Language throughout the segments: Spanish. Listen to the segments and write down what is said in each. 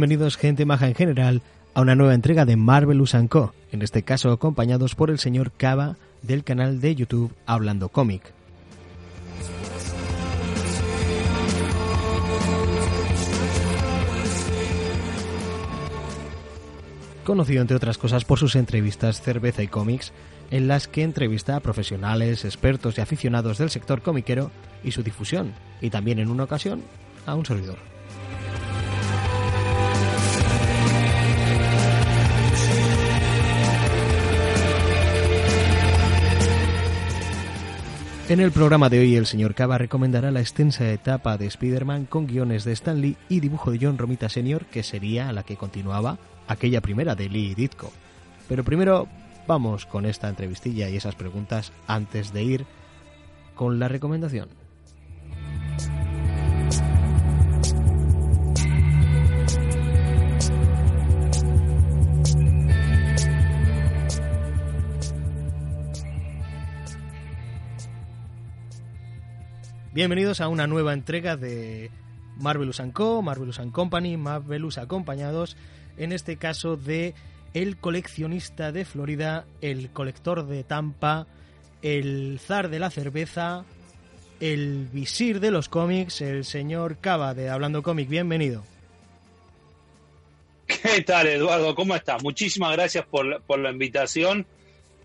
Bienvenidos gente maja en general a una nueva entrega de Marvelous Co, en este caso acompañados por el señor Cava del canal de YouTube Hablando Cómic. Conocido entre otras cosas por sus entrevistas Cerveza y Cómics, en las que entrevista a profesionales, expertos y aficionados del sector comiquero y su difusión, y también en una ocasión a un servidor. En el programa de hoy el señor Cava recomendará la extensa etapa de Spider-Man con guiones de Stan Lee y dibujo de John Romita Sr., que sería la que continuaba aquella primera de Lee y Ditko. Pero primero vamos con esta entrevistilla y esas preguntas antes de ir con la recomendación. Bienvenidos a una nueva entrega de Marvelous Co, Marvelous Company, Marvelous acompañados, en este caso de el coleccionista de Florida, el colector de Tampa, el zar de la cerveza, el visir de los cómics, el señor Cava de Hablando Cómic. Bienvenido. ¿Qué tal, Eduardo? ¿Cómo estás? Muchísimas gracias por, por la invitación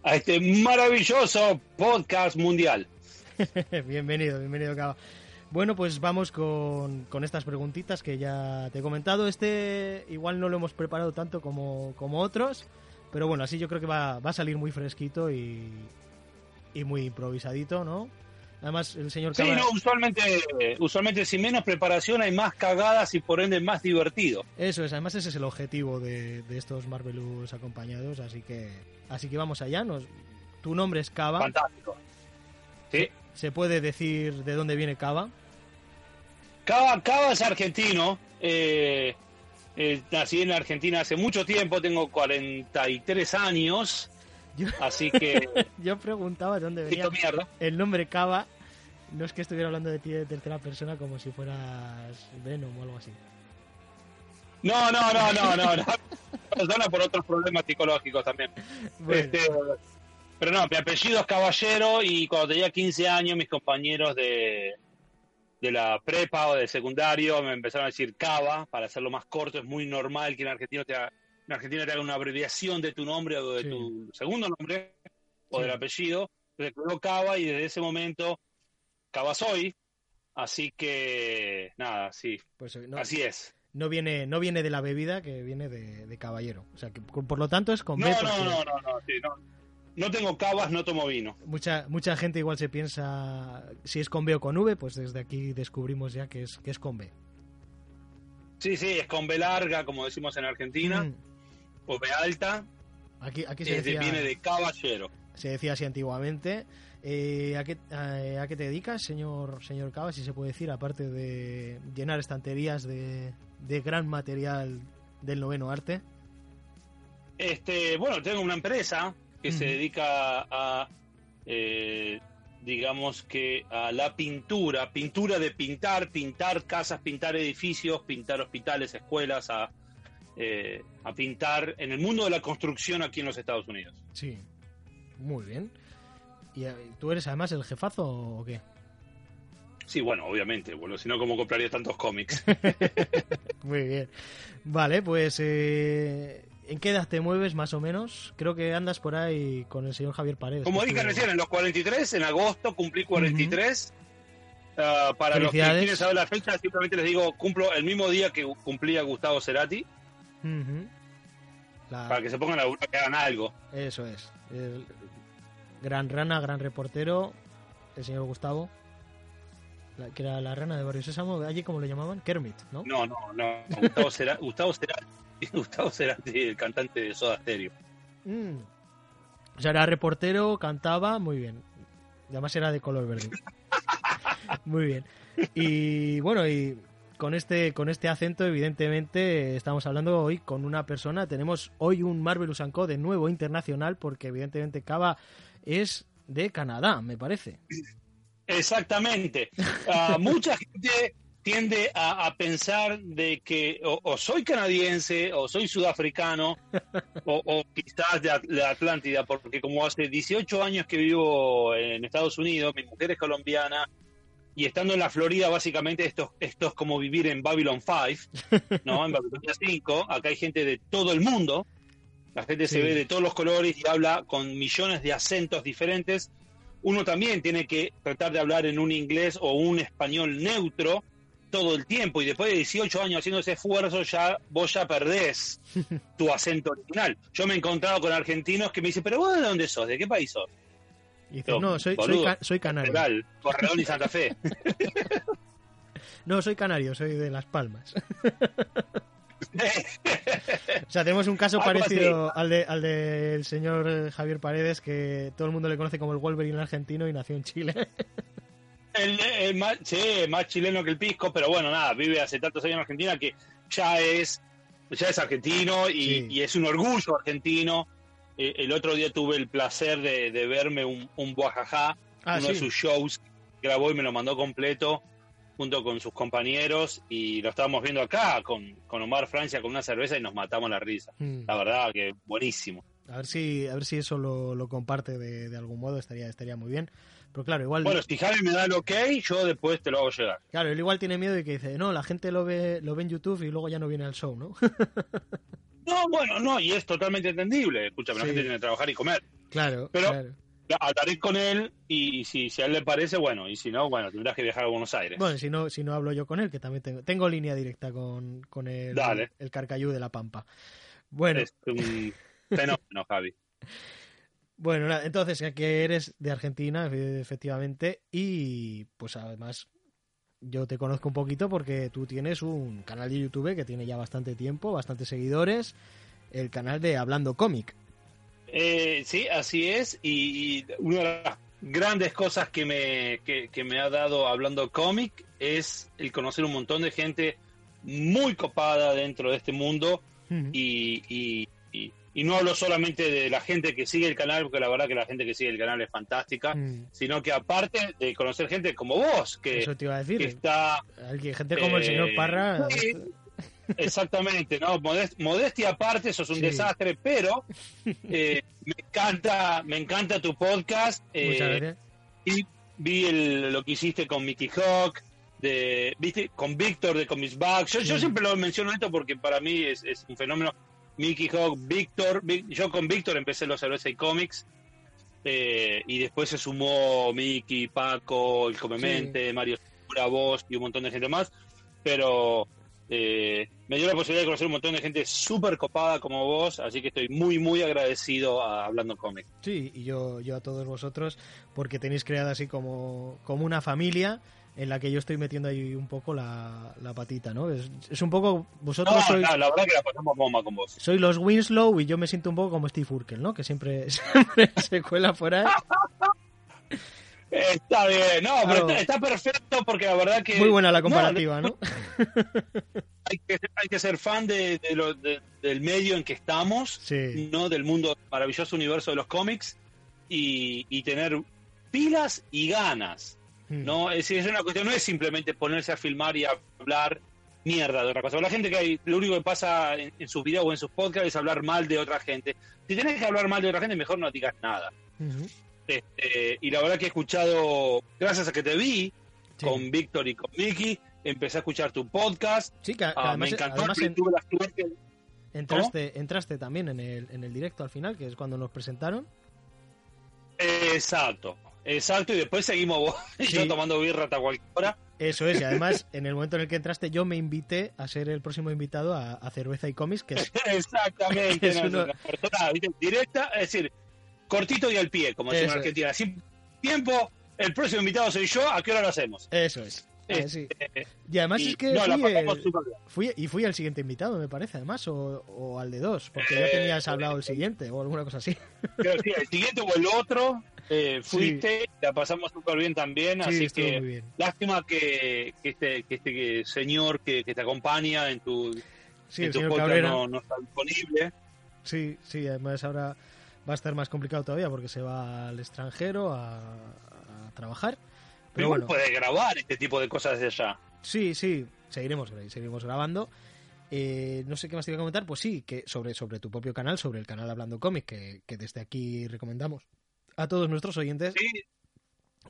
a este maravilloso podcast mundial. bienvenido, bienvenido, Cava. Bueno, pues vamos con, con, estas preguntitas que ya te he comentado. Este igual no lo hemos preparado tanto como, como otros, pero bueno, así yo creo que va, va a salir muy fresquito y, y, muy improvisadito, ¿no? Además, el señor Cava... Sí, no, usualmente, usualmente sin menos preparación hay más cagadas y por ende más divertido. Eso es, además ese es el objetivo de, de estos Marvelous acompañados, así que así que vamos allá. Nos, tu nombre es Cava. Fantástico. Sí. ¿Se puede decir de dónde viene Cava? Cava, Cava es argentino. Eh, eh, nací en Argentina hace mucho tiempo, tengo 43 años. así que. Yo preguntaba de dónde venía el nombre Cava. No es que estuviera hablando de ti de tercera persona como si fueras Venom o algo así. No, no, no, no, no. no. Perdona por otros problemas psicológicos también. Este, pero no, mi apellido es Caballero y cuando tenía 15 años mis compañeros de, de la prepa o de secundario me empezaron a decir Cava, para hacerlo más corto, es muy normal que en Argentina te haga, en Argentina te haga una abreviación de tu nombre o de tu segundo nombre o del apellido. Entonces quedó Cava y desde ese momento Cava soy. Así que nada, sí, pues, no, así es. No viene, no viene de la bebida, que viene de, caballero. O sea, que por lo tanto es con no, no, no, no, no, sí, no no tengo cavas, no tomo vino. Mucha, mucha gente igual se piensa si es con B o con V, pues desde aquí descubrimos ya que es, que es con B. Sí, sí, es con B larga, como decimos en Argentina, mm. o B alta. Aquí, aquí se decía, viene de caballero. Se decía así antiguamente. Eh, ¿a, qué, a, qué, te dedicas, señor, señor Cava, si se puede decir, aparte de llenar estanterías de, de gran material del noveno arte? Este, bueno, tengo una empresa que se dedica a, eh, digamos que a la pintura, pintura de pintar, pintar casas, pintar edificios, pintar hospitales, escuelas, a, eh, a pintar en el mundo de la construcción aquí en los Estados Unidos. Sí, muy bien. ¿Y eh, tú eres además el jefazo o qué? Sí, bueno, obviamente. Bueno, si no, ¿cómo compraría tantos cómics? Muy bien. Vale, pues eh, ¿En qué edad te mueves más o menos? Creo que andas por ahí con el señor Javier Paredes. Como dije recién, en los 43, en agosto cumplí 43. Ah, para los que quieren saber la fecha, simplemente les digo, cumplo el mismo día que cumplía Gustavo Cerati. Para que se pongan a que hagan algo. Eso es. gran rana, gran reportero, el señor Gustavo. que era la rana de Barrio Sésamo, allí como le llamaban, Kermit, ¿no? No, no, no. Gustavo, Cerati, Gustavo Cerati Gustavo Cerati, el cantante de Soda Stereo. Mm. O sea, era reportero, cantaba, muy bien. Además era de color verde. muy bien. Y bueno, y con este, con este acento, evidentemente, estamos hablando hoy con una persona. Tenemos hoy un Marvelous Co. de nuevo internacional, porque evidentemente Cava es de Canadá, me parece. Exactamente. Ah, mucha gente tiende a, pensar de que o, soy canadiense o soy sudafricano o, quizás de, de, Atlántida, porque como hace 18 años que vivo en Estados Unidos, mi mujer es colombiana y estando en la Florida básicamente esto, esto es como vivir en Babylon 5, ¿no? En Babylon 5, acá hay gente de todo el mundo, la gente se ve de todos los colores y habla con millones de acentos diferentes. Uno también tiene que tratar de hablar en un inglés o un español neutro todo el tiempo y después de 18 años haciendo ese esfuerzo ya vos ya perdés tu acento original. Yo me he encontrado con argentinos que me dicen, pero vos de dónde sos, de qué país sos. Y dices, no, soy, soy, soy, canario. Corredor y Santa Fe. no, soy canario, soy de Las Palmas. o sea, tenemos un caso parecido al, de, al del señor Javier Paredes, que todo el mundo le conoce como el Wolverine argentino y nació en Chile. El, más, sí, más chileno que el pisco, pero bueno, nada, vive hace tantos años en Argentina que ya es, ya es argentino y, es un orgullo argentino. Eh, el otro día tuve el placer de, verme un, un ah, uno de sus shows, grabó y me lo mandó completo junto con sus compañeros y lo estábamos viendo acá con, con Omar Francia con una cerveza y nos matamos la risa. Mm. La verdad que buenísimo. A ver si, a ver si eso lo, lo comparte de, de, algún modo, estaría, estaría muy bien. Pero claro, igual. Bueno, si Javi me da el ok, yo después te lo hago llegar. Claro, él igual tiene miedo de que dice, no, la gente lo ve, lo ve en YouTube y luego ya no viene al show, ¿no? no, bueno, no, y es totalmente entendible. Escúchame, la gente tiene que trabajar y comer. Claro, pero hablaré con él y si, si a él le parece, bueno, y si no, bueno, tendrás que viajar a Buenos Aires. Bueno, si no, si no hablo yo con él, que también tengo, tengo línea directa con, con el, el Carcayú de la Pampa. Bueno. Es un fenómeno, Javi. Bueno, entonces que eres de Argentina, efectivamente, y pues además yo te conozco un poquito porque tú tienes un canal de YouTube que tiene ya bastante tiempo, bastantes seguidores, el canal de Hablando Cómic. Eh, sí, así es, y, una de las grandes cosas que me, que, me ha dado Hablando Cómic es el conocer un montón de gente muy copada dentro de este mundo y, y no hablo solamente de la gente que sigue el canal, porque la verdad que la gente que sigue el canal es fantástica, mm. sino que aparte de conocer gente como vos, que, Eso te iba a decir, está... Gente como el señor eh, Parra... exactamente, ¿no? modestia aparte, eso es un desastre, pero eh, me encanta me encanta tu podcast. Eh, y vi lo que hiciste con Mickey Hawk, de, ¿viste? con Víctor de Comics Back. Yo, yo siempre lo menciono esto porque para mí es, es un fenómeno Mickey Hawk, Víctor. Yo con Víctor empecé los Cerveza y Comics. Eh, y después se sumó Mickey, Paco, el Comemente, Mario Segura, vos y un montón de gente más. Pero eh, me dio la posibilidad de conocer un montón de gente súper copada como vos, así que estoy muy, muy agradecido a Hablando Comics. Sí, y yo, yo a todos vosotros, porque tenéis creada así como, como una familia en la que yo estoy metiendo ahí un poco la, patita, ¿no? Es, un poco, vosotros sois... la verdad que la pasamos bomba con vos. Soy los Winslow y yo me siento un poco como Steve Urkel, ¿no? Que siempre, se cuela ahí. Está bien, no, pero está, perfecto porque la verdad que... Muy buena la comparativa, ¿no? hay, que, hay que ser fan de, del medio en que estamos, ¿no? Del mundo, maravilloso universo de los cómics y, y tener pilas y ganas. No, es, es una cuestión, no es simplemente ponerse a filmar y hablar mierda de otra cosa. La gente que hay, lo único que pasa en, sus videos o en sus podcasts es hablar mal de otra gente. Si tienes que hablar mal de otra gente, mejor no digas nada. Este, y la verdad que he escuchado, gracias a que te vi con Víctor y con Miki, empecé a escuchar tu podcast. Sí, que, ah, me encantó. entraste, entraste también en el, en el directo al final, que es cuando nos presentaron. Exacto. Exacto, y después seguimos yo tomando birra hasta cualquier hora. Eso es, y además, en el momento en el que entraste, yo me invité a ser el próximo invitado a, Cerveza y Comics, que es... Exactamente, es una persona directa, es decir, cortito y al pie, como decimos en Argentina. Sin tiempo, el próximo invitado soy yo, ¿a qué hora lo hacemos? Eso es. Este, y además es que fui, y fui al siguiente invitado, me parece, además, o, al de dos, porque ya tenías hablado el siguiente o alguna cosa así. Sí, el siguiente o el otro, eh, fuiste, la pasamos súper bien también, así que lástima que, este, que este señor que, te acompaña en tu, en tu podcast no, está disponible. Sí, sí, además ahora va a estar más complicado todavía porque se va al extranjero a, trabajar. Pero, bueno. puede grabar este tipo de cosas desde allá. Sí, sí, seguiremos, seguiremos grabando. Eh, no sé qué más te iba a comentar, pues sí, que sobre, sobre tu propio canal, sobre el canal Hablando Cómic, que, que desde aquí recomendamos a todos nuestros oyentes.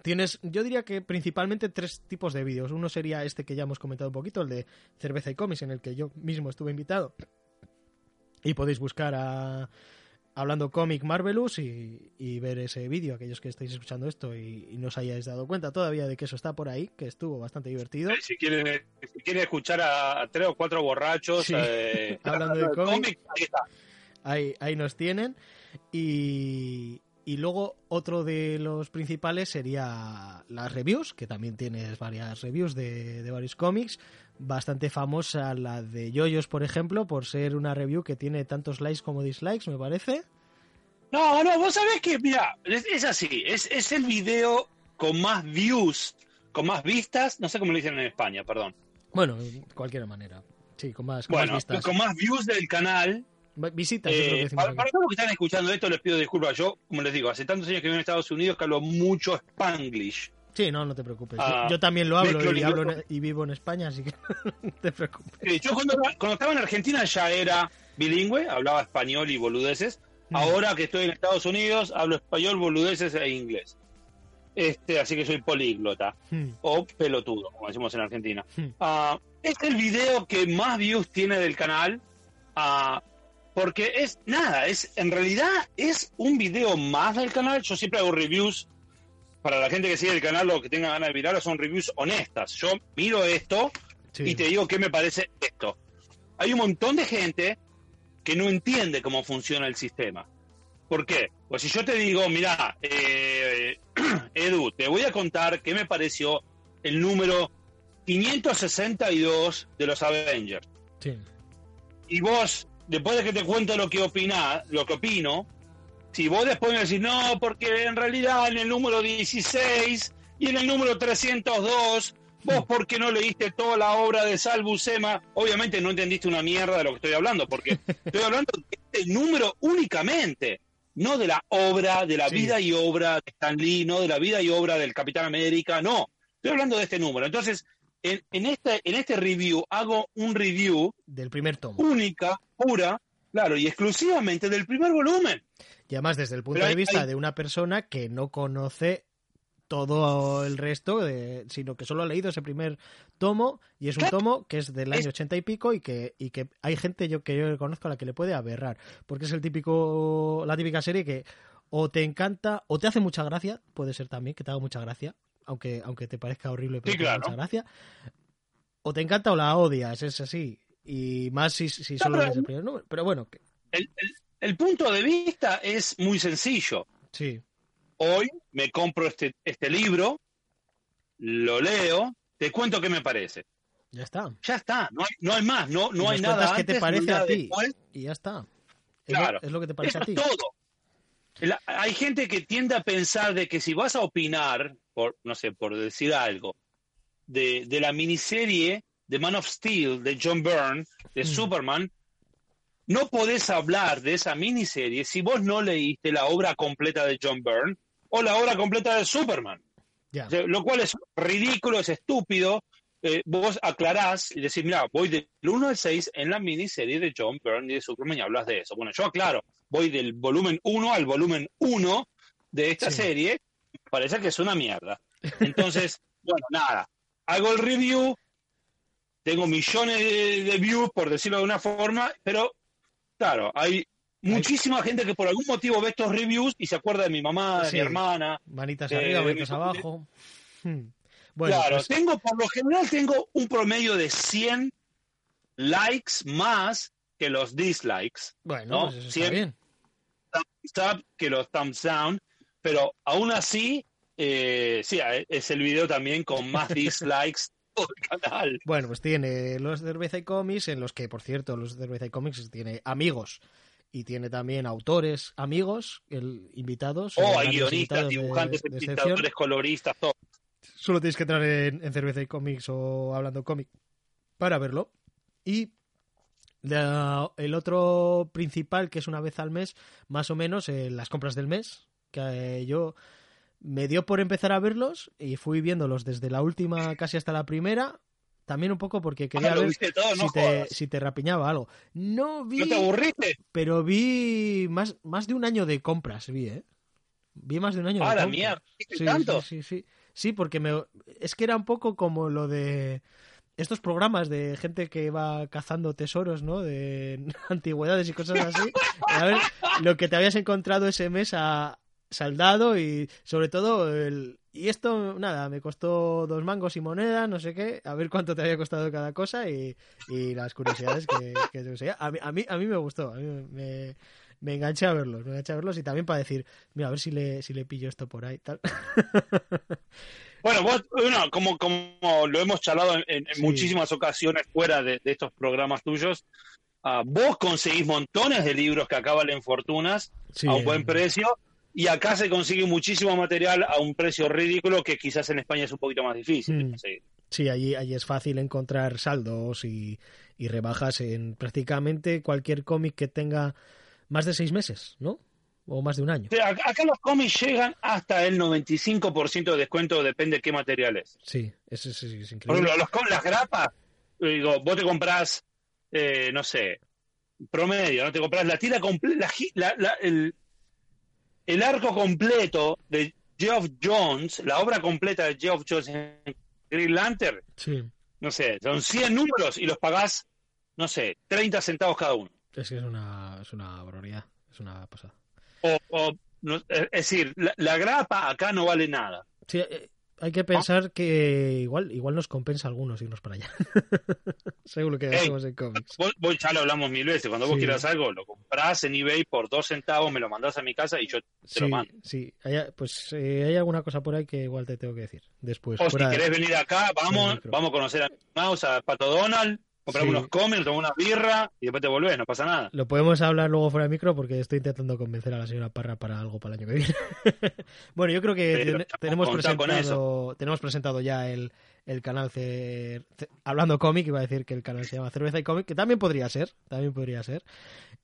Tienes, yo diría que principalmente tres tipos de vídeos. Uno sería este que ya hemos comentado un poquito, el de cerveza y cómics, en el que yo mismo estuve invitado. Y podéis buscar a, hablando cómic Marvelous y, ver ese vídeo, aquellos que estáis escuchando esto y, no os hayáis dado cuenta todavía de que eso está por ahí, que estuvo bastante divertido. Si quieren, si escuchar a, tres o cuatro borrachos eh, hablando de cómic, ahí, ahí, nos tienen. Y, y luego otro de los principales sería las reviews, que también tienes varias reviews de, de varios cómics bastante famosa la de Yoyos, por ejemplo, por ser una review que tiene tantos likes como dislikes, me parece. No, no, vos sabés que, mira, es, así, es, es, el video con más views, con más vistas, no sé cómo lo dicen en España, perdón. Bueno, de cualquier manera. Sí, con más, con bueno, más vistas. Con más views del canal. Visitas, eh, para, para, todos los que están escuchando esto, les pido disculpas. Yo, como les digo, hace tantos años que vivo en Estados Unidos que hablo mucho spanglish. Sí, no, no te preocupes. yo, ah, también lo hablo y, vivo en España, así que no te preocupes. yo cuando, estaba en Argentina ya era bilingüe, hablaba español y boludeces. Mm. Ahora que estoy en Estados Unidos, hablo español, boludeces e inglés. Este, así que soy políglota. Mm. O pelotudo, como decimos en Argentina. Mm. Ah, este es el video que más views tiene del canal. Ah, porque es nada, es en realidad es un video más del canal. Yo siempre hago reviews para la gente que sigue el canal o que tenga ganas de mirarlo, son reviews honestas. Yo miro esto y te digo qué me parece esto. Hay un montón de gente que no entiende cómo funciona el sistema. ¿Por qué? Pues si yo te digo, mira, eh, Edu, te voy a contar qué me pareció el número 562 de los Avengers. Sí. Y vos, después de que te cuento lo que opina, lo que opino, si vos después me decís, no, porque en realidad en el número 16 y en el número 302, vos porque no leíste toda la obra de Sal Buscema, obviamente no entendiste una mierda de lo que estoy hablando, porque estoy hablando de este número únicamente, no de la obra, de la vida y obra de Stan Lee, no de la vida y obra del Capitán América, no, estoy hablando de este número. Entonces, en, en, este, en este review hago un review del primer tomo. Única, pura, claro, y exclusivamente del primer volumen. Y además desde el punto de vista de una persona que no conoce todo el resto, sino que solo ha leído ese primer tomo y es un tomo que es del año ochenta y pico y que, y que hay gente yo, que yo conozco a la que le puede aberrar, porque es el típico, la típica serie que o te encanta o te hace mucha gracia, puede ser también que te haga mucha gracia, aunque, aunque te parezca horrible pero te haga mucha gracia, o te encanta o la odias, es así, y más si, si solo lees el primer número, pero bueno. el, el punto de vista es muy sencillo. Sí. Hoy me compro este, este libro, lo leo, te cuento qué me parece. Ya está. Ya está, no hay, no hay más, no, no hay nada. ¿Qué te parece a ti? Y ya está. Claro. Es lo que te parece a ti. Es todo. hay gente que tiende a pensar de que si vas a opinar, por, no sé, por decir algo, de, de la miniserie de Man of Steel de John Byrne, de mm. Superman, no podés hablar de esa miniserie si vos no leíste la obra completa de John Byrne o la obra completa de Superman. lo cual es ridículo, es estúpido. Eh, vos aclarás y decís, mira, voy del 1 al 6 en la miniserie de John Byrne y de Superman y hablas de eso. Bueno, yo aclaro, voy del volumen 1 al volumen 1 de esta serie, parece que es una mierda. Entonces, bueno, nada, hago el review, tengo millones de, views, por decirlo de una forma, pero Claro, hay muchísima gente que por algún motivo ve estos reviews y se acuerda de mi mamá, de mi hermana. Manitas arriba, manitas abajo. Hmm. Bueno, claro, pues- tengo, por lo general tengo un promedio de 100 likes más que los dislikes. Bueno, pues eso está bien. Thumbs up que los thumbs down, pero aún así, eh, sí, es el video también con más dislikes canal. Bueno, pues tiene los de Cerveza y Comics, en los que, por cierto, los de Cerveza y Comics tiene amigos y tiene también autores amigos, el, invitados. Oh, hay guionistas, dibujantes, pintadores, coloristas, todo. Solo tenéis que entrar en, Cerveza y Comics o Hablando Cómic para verlo. Y el otro principal, que es una vez al mes, más o menos, en las compras del mes, que yo me dio por empezar a verlos y fui viéndolos desde la última casi hasta la primera también un poco porque quería Ah, ver si, te, si te rapiñaba algo. No vi, ¿No te aburriste? pero vi más, más de un año de compras, vi, ¿eh? Vi más de un año de Ah, la compras. ¿viste Sí, tanto? sí, sí, sí. Sí, porque me... es que era un poco como lo de estos programas de gente que va cazando tesoros, ¿no? De antigüedades y cosas así. A ver lo que te habías encontrado ese mes a saldado y sobre todo el... Y esto, nada, me costó dos mangos y moneda, no sé qué, a ver cuánto te había costado cada cosa y, y las curiosidades que, que yo sé. A mí, a, mí, a mí me gustó, a mí me, me enganché a verlos, me enganché a verlos y también para decir, mira, a ver si le, si le pillo esto por ahí, tal. Bueno, vos, bueno, como, como lo hemos charlado en, en Sí. muchísimas ocasiones fuera de, de estos programas tuyos, ah, vos conseguís montones de libros que acá valen fortunas Sí, a un buen precio y acá se consigue muchísimo material a un precio ridículo que quizás en España es un poquito más difícil Mm. conseguir. Sí, allí, allí es fácil encontrar saldos y, y rebajas en prácticamente cualquier cómic que tenga más de seis meses, ¿no? O más de un año. Acá, los cómics llegan hasta el 95% de descuento, depende de qué material es. Sí, eso es, es Por increíble. ejemplo, los, com- las grapas, digo, vos te comprás, eh, no sé, promedio, ¿no? Te comprás la tira completa, el, el arco completo de Geoff Jones, la obra completa de Geoff Jones en Green Lantern, Sí, no sé, son 100 números y los pagás, no sé, 30 centavos cada uno. es que es una, es una barbaridad, es una pasada. O, o, no- es decir, la, la grapa acá no vale nada. Sí, eh, hay que pensar que igual, igual nos compensa a algunos irnos para allá. Seguro que hacemos en cómics. Vos, vos ya lo hablamos mil veces, cuando vos Sí. quieras algo, lo comprás en eBay por dos centavos, me lo mandás a mi casa y yo te lo Sí, mando. sí. Hay- pues eh, hay alguna cosa por ahí que igual te tengo que decir después. O si de- querés venir acá, vamos, vamos a conocer a Mouse, a Pato Donald, compramos Sí. unos cómics, tomamos una birra y después te volvés, no pasa nada. Lo podemos hablar luego fuera de micro porque estoy intentando convencer a la señora Parra para algo para el año que viene. bueno, yo creo que ten- tenemos presentado, tenemos presentado ya el, el canal hablando cómic, iba a decir que el canal se llama Cerveza y Cómic, que también podría ser, también podría ser.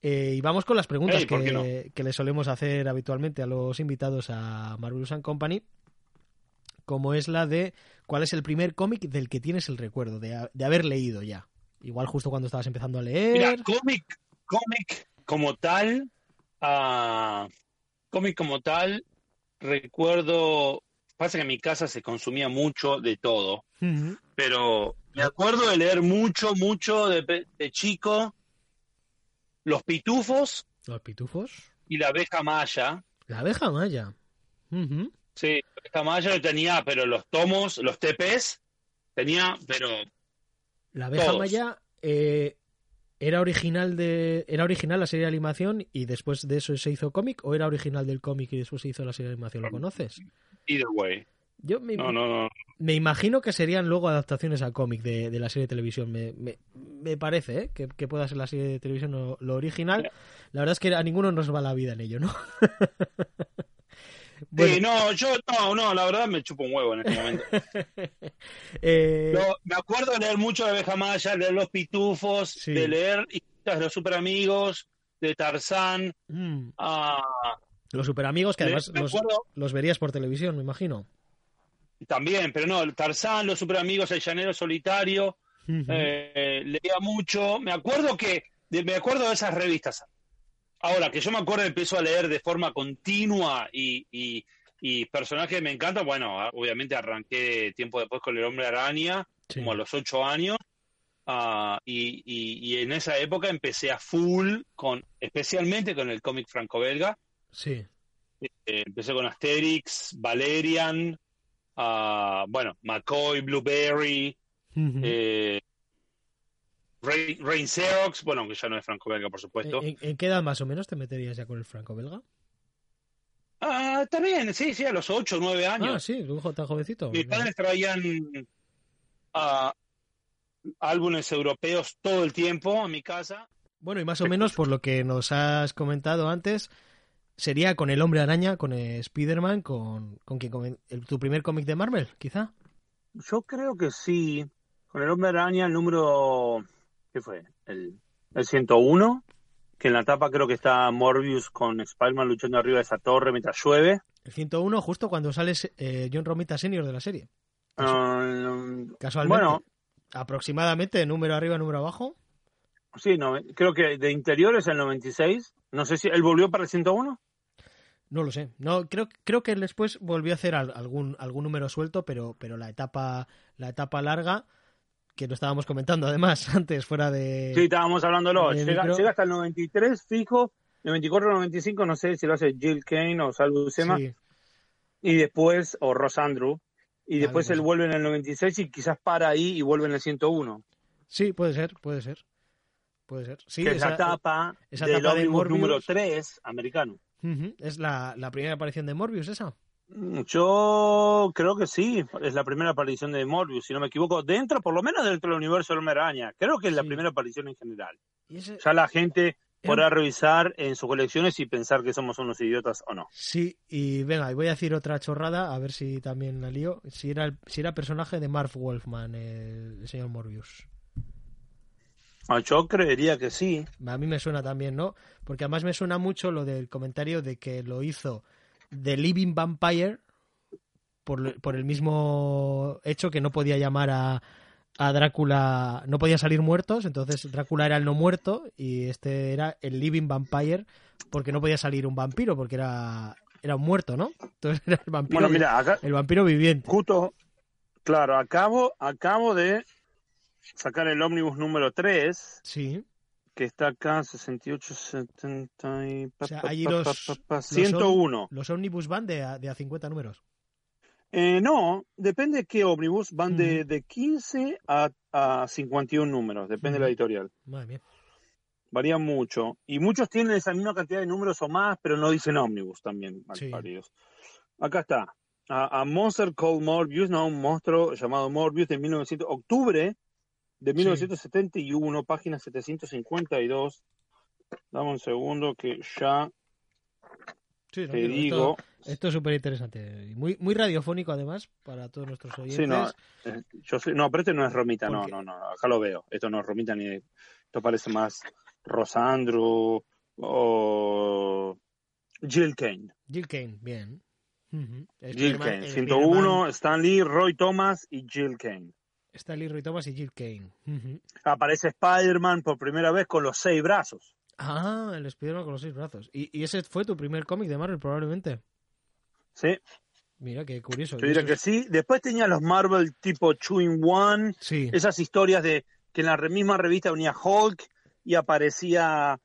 Eh, y vamos con las preguntas que, que le solemos hacer habitualmente a los invitados a Marvelous and Company, como es la de cuál es el primer cómic del que tienes el recuerdo, de, de haber leído ya. Igual justo cuando estabas empezando a leer. Mira, cómic, cómic como tal, ah, cómic como tal, recuerdo, pasa que en mi casa se consumía mucho de todo, pero me acuerdo de leer mucho, mucho de, de chico, Los Pitufos Los pitufos. y La Abeja Maya. La abeja maya. Sí, La Abeja Maya tenía, pero los tomos, los TPs, tenía, pero La abeja Todos. maya eh, era original de era original la serie de animación y después de eso se hizo cómic o era original del cómic y después se hizo la serie de animación. ¿Lo conoces? either way. Yo me, No, no, no. me imagino que serían luego adaptaciones a cómic de, de la serie de televisión. Me, me, me parece ¿eh? que, que pueda ser la serie de televisión lo, lo original. La verdad es que a ninguno nos va la vida en ello, ¿no? Bueno, Sí, no, yo, no, no, la verdad me chupo un huevo en este momento. eh, Lo- me acuerdo de leer mucho de Abeja Maya, de leer Los Pitufos, Sí. de leer de los super amigos, de Tarzán. mm, ah, los super amigos que además los, verías por televisión, me imagino. también, pero no, Tarzán, Los super amigos, El llanero solitario. Eh, leía mucho. Me acuerdo que, de- me acuerdo de esas revistas. Ahora, que yo me acuerdo, empiezo a leer de forma continua y, y, y personajes que me encantan. Bueno, a- obviamente arranqué tiempo después con El Hombre Araña, Sí. como a los ocho años. ah, y, en esa época empecé a full, con especialmente con el cómic franco-belga. Sí. Eh, empecé con Asterix, Valerian, ah, bueno, McCoy, Blueberry, eh, Rain, Rain Xerox, bueno, que ya no es franco-belga, por supuesto. ¿En, en qué edad más o menos te meterías ya con el franco-belga? Ah, bien, sí, sí, a los 8 o 9 Ah, años. sí, un tan jovencito. Mis padres traían ah, álbumes europeos todo el tiempo a mi casa. Bueno, y más o menos por lo que nos has comentado antes, sería con el Hombre Araña, con Spider-Man, con, con quien comen- el- tu primer cómic de Marvel, quizá. Yo creo que sí. Con el Hombre Araña, el número. ¿Qué fue? El, el 101. Que en la tapa creo que está Morbius con Spider-Man luchando arriba de esa torre mientras llueve. El 101, justo cuando sales eh, John Romita Senior de la serie. Ah, Casualmente. bueno, Aproximadamente, número arriba, número abajo. Sí, no, creo que de interior es el 96. No sé si él volvió para el 101. No lo sé. No, creo, creo que después volvió a hacer algún, algún número suelto, pero, pero la etapa, la etapa larga, que lo estábamos comentando además antes, fuera de. Sí, estábamos hablándolo. Llega, llega, hasta el 93 fijo, 94, 95, no sé si lo hace Jill Kane o Sal Buscema. Y después, o Ross Andrew. Y después él vuelve en el 96 y quizás para ahí y vuelve en el 101. Sí, puede ser, puede ser. Puede ser. Sí, esa, etapa, esa etapa del número 3 americano. ¿Es la, primera aparición de Morbius esa? Mm, yo creo que sí, es la primera aparición de Morbius, si no me equivoco, dentro, por lo menos dentro del universo de Araña. Creo que es la primera aparición en general. Ya la gente podrá revisar en sus colecciones y pensar que somos unos idiotas o no. Sí, y venga, voy a decir otra chorrada, a ver si también la lío. Si era, el, si era personaje de Marv Wolfman, el señor Morbius. Ah, yo creería que sí. A mí me suena también, ¿no? Porque además me suena mucho lo del comentario de que lo hizo The Living Vampire por, por el mismo hecho que no podía llamar a, a Drácula, no podía salir muertos, entonces Drácula era el no muerto y este era el Living Vampire porque no podía salir un vampiro porque era, era un muerto, ¿no? Entonces era el vampiro, bueno, mira, el vampiro viviente. Justo, claro, acabo, acabo de sacar el ómnibus número 3. Sí. Que está acá, 68, 70 y... O sea, allí los, 101. Los, ómnibus van de a, de a 50 números. Eh, no, depende de qué ómnibus. Van de, de 15 a, a 51 números, depende de la editorial. Madre mía. Varía mucho. Y muchos tienen esa misma cantidad de números o más, pero no dicen ómnibus también, sí. Acá está. A, Monster Called Morbius, no, un monstruo llamado Morbius de 1900, octubre de 1971, página 752. Dame un segundo que ya te digo. Esto, es súper interesante. Muy, muy radiofónico, además, para todos nuestros oyentes. Sí, no, eh, yo no, pero este no es Romita, no, no, no, acá lo veo. Esto no es Romita ni. Esto parece más Rosandro o Jill Kane. Jill Kane, bien. Jill Kane, 101, Stan Lee, Roy Thomas y Jill Kane. Está Roy Thomas y Jill Kane. Aparece Spider-Man por primera vez con los seis brazos. Ah, el Spider-Man con los seis brazos. ¿Y, ese fue tu primer cómic de Marvel, probablemente? Sí. Mira, qué curioso. Yo diría que sí. Después tenía los Marvel tipo Chewing One. Sí. Esas historias de que en la misma revista venía Hulk y aparecía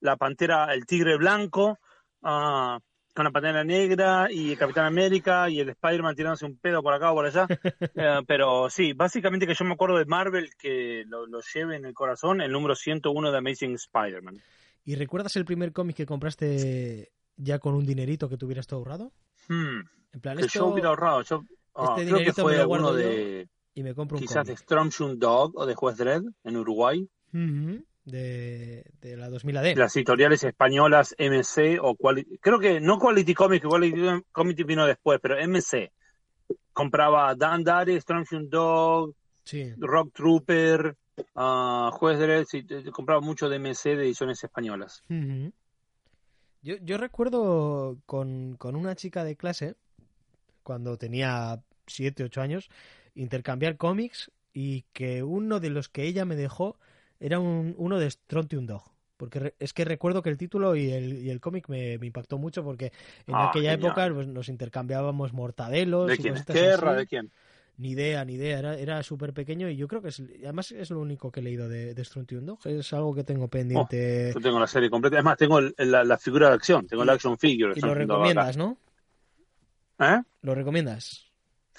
la pantera, el tigre blanco. Uh, con la Pantera Negra y Capitán América y el Spider-Man tirándose un pedo por acá o por allá. Eh, pero sí, básicamente que yo me acuerdo de Marvel que lo, lleve en el corazón, el número 101 de Amazing Spider-Man. ¿Y recuerdas el primer cómic que compraste ya con un dinerito que tuvieras tú ahorrado? Hmm. En plan, que yo hubiera ahorrado. Yo, este creo que fue uno de. Y me compro un Quizás de Stromshun Dog o de Juez Dredd en Uruguay de, la 2000 AD. Las editoriales españolas MC o creo que no Quality Comics, Quality Comics vino después, pero MC. Compraba Dan Dare, Strong Dog, Rock Trooper, uh, Juez Dredd, compraba mucho de MC de ediciones españolas. yo, yo recuerdo con, con una chica de clase, cuando tenía 7, 8 años, intercambiar cómics y que uno de los que ella me dejó era un, uno de Strontium Dog. Porque es que recuerdo que el título y el, y el cómic me, impactó mucho porque en ah, aquella época pues, nos intercambiábamos mortadelos. ¿De quién? ¿De quién? Ni idea, ni idea. Era, era súper pequeño y yo creo que es, además es lo único que he leído de, de Strontium Dog. Es algo que tengo pendiente. Oh, yo tengo la serie completa. Es más, tengo la, figura de acción. Tengo la action figure. Y lo recomiendas, ¿no? ¿Eh? ¿Lo recomiendas?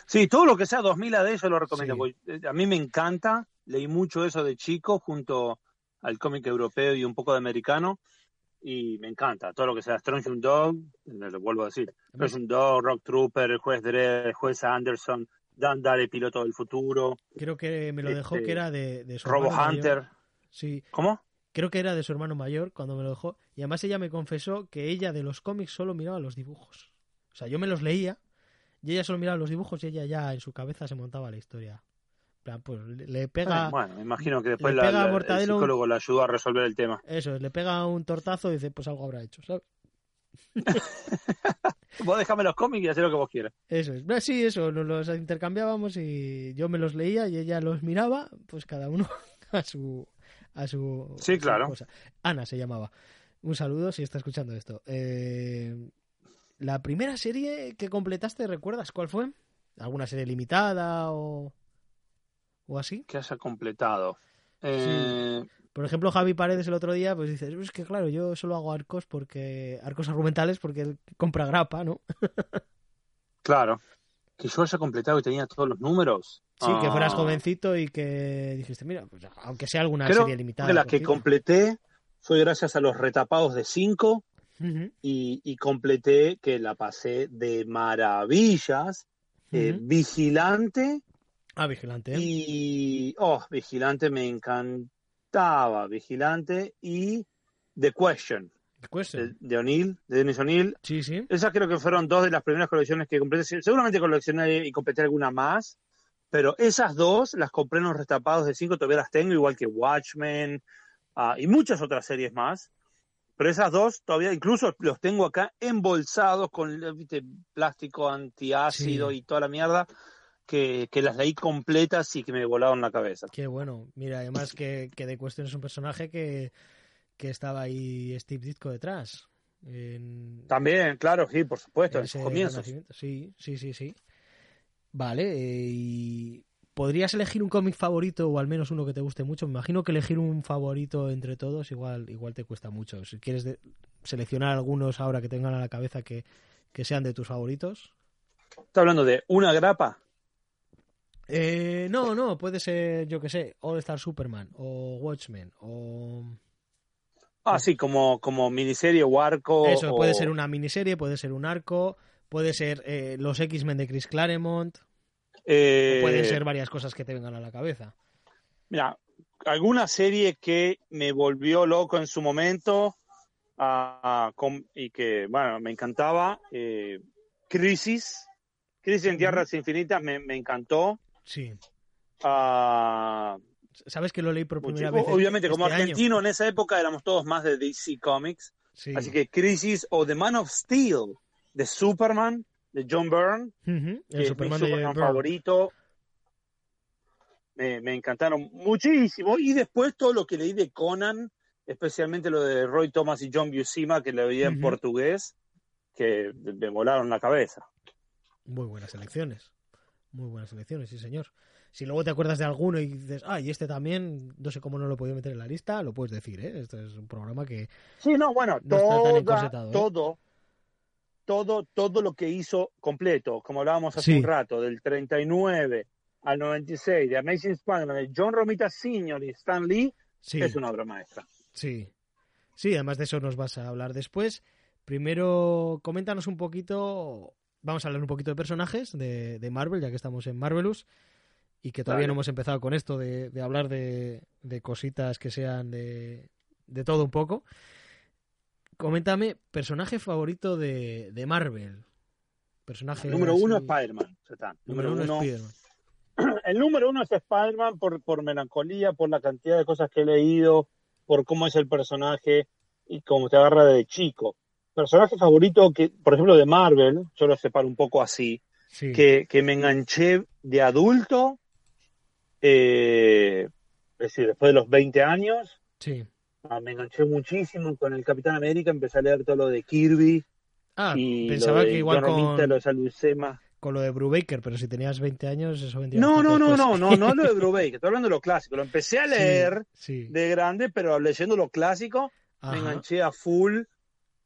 Sí, todo lo que sea 2000 AD yo lo recomiendo. Eh, a mí me encanta leí mucho eso de chico junto al cómic europeo y un poco de americano y me encanta todo lo que sea Strong Dog, lo vuelvo a decir, Strong Dog, Rock Trooper, el juez Dredd, el juez Anderson, Dan Dare, piloto del futuro. Creo que me lo dejó que este, era de, su Robo Hunter. Sí. ¿Cómo? Creo que era de su hermano mayor cuando me lo dejó. Y además ella me confesó que ella de los cómics solo miraba los dibujos. O sea, yo me los leía y ella solo miraba los dibujos y ella ya en su cabeza se montaba la historia pues le pega. Bueno, me imagino que después la, el psicólogo le ayudó a resolver el tema. Eso, le pega un tortazo y dice, pues algo habrá hecho, ¿sabes? vos déjame los cómics y haz lo que vos quieras. Eso es. Sí, eso, nos los intercambiábamos y yo me los leía y ella los miraba, pues cada uno a su... A su sí, claro. Ana se llamaba. Un saludo si está escuchando esto. Eh, la primera serie que completaste, ¿recuerdas cuál fue? ¿Alguna serie limitada o, o así? Que haya completado. Eh, Por ejemplo, Javi Paredes el otro día, pues dice, es que claro, yo solo hago arcos porque arcos argumentales porque él compra grapa, ¿no? claro. Que yo haya completado y tenía todos los números. Sí, que fueras ah. jovencito y que dijiste, mira, pues, aunque sea alguna serie limitada. Que la que completé fue gracias a los retapados de 5 y, completé que la pasé de maravillas. Eh, vigilante. Ah, Vigilante. Y, oh, Vigilante me encantaba. Vigilante y The Question. The Question. De, O'Neill, de Dennis O'Neill. Sí, sí. Esas creo que fueron dos de las primeras colecciones que completé. Seguramente coleccioné y completé alguna más. Pero esas dos las compré en los retapados de 5, todavía las tengo, igual que Watchmen ah, y muchas otras series más. Pero esas dos todavía incluso los tengo acá embolsados con plástico antiácido y toda la mierda que, las leí completas y que me volaron la cabeza. Qué bueno. Mira, además que, que de Cuestión es un personaje que, estaba ahí Steve Ditko detrás. También, claro, sí, por supuesto, en sus comienzos. Sí, sí, sí, sí. Vale, eh, y ¿podrías elegir un cómic favorito o al menos uno que te guste mucho? Me imagino que elegir un favorito entre todos igual, igual te cuesta mucho. Si quieres seleccionar algunos ahora que tengan a la cabeza que, sean de tus favoritos. ¿Estás hablando de una grapa? Eh, no, no, puede ser, yo que sé, All Star Superman o Watchmen o... Ah, sí, como, como miniserie o arco. Eso, puede ser una miniserie, puede ser un arco, puede ser eh, los X-Men de Chris Claremont, eh, pueden ser varias cosas que te vengan a la cabeza. Mira, alguna serie que me volvió loco en su momento y que, bueno, me encantaba, eh, Crisis, Crisis en Tierras Infinitas, me, encantó. Sí. Ah, ¿Sabes que lo leí por primera vez? Obviamente, como este argentino en esa época éramos todos más de DC Comics. Así que Crisis o The Man of Steel de Superman de John Byrne, el es mi Superman favorito. Me, encantaron muchísimo. Y después todo lo que leí de Conan, especialmente lo de Roy Thomas y John Buscema, que le veía en portugués, que me volaron la cabeza. Muy buenas elecciones. Muy buenas elecciones, sí, señor. Si luego te acuerdas de alguno y dices, ah, y este también, no sé cómo no lo he podido meter en la lista, lo puedes decir, ¿eh? Este es un programa que. Sí, no, bueno, todo, ¿eh? todo, todo, todo lo que hizo completo, como hablábamos hace un rato, del 39 al 96, de Amazing Spider-Man, de John Romita Sr. y Stan Lee, es una obra maestra. Sí. Sí, además de eso nos vas a hablar después. Primero, coméntanos un poquito, vamos a hablar un poquito de personajes de, Marvel, ya que estamos en Marvelous, y que todavía no hemos empezado con esto de, hablar de, cositas que sean de, de todo un poco. Coméntame, personaje favorito de, de Marvel. Personaje. Número uno es Spider-Man. Número, uno, es Spider-Man. El número uno es Spider-Man por, por melancolía, por la cantidad de cosas que he leído, por cómo es el personaje y cómo te agarra de chico. Personaje favorito que, por ejemplo, de Marvel, yo lo separo un poco así, que, que, me enganché de adulto, eh, es decir, después de los 20 años, sí. Ah, me enganché muchísimo con el Capitán América, empecé a leer todo lo de Kirby. Ah, pensaba que igual con, lo de con lo de Brubaker, pero si tenías 20 años eso vendría No, no, no, no, no, no lo de Brubaker, estoy hablando de lo clásico. Lo empecé a leer de grande, pero leyendo lo clásico me enganché a full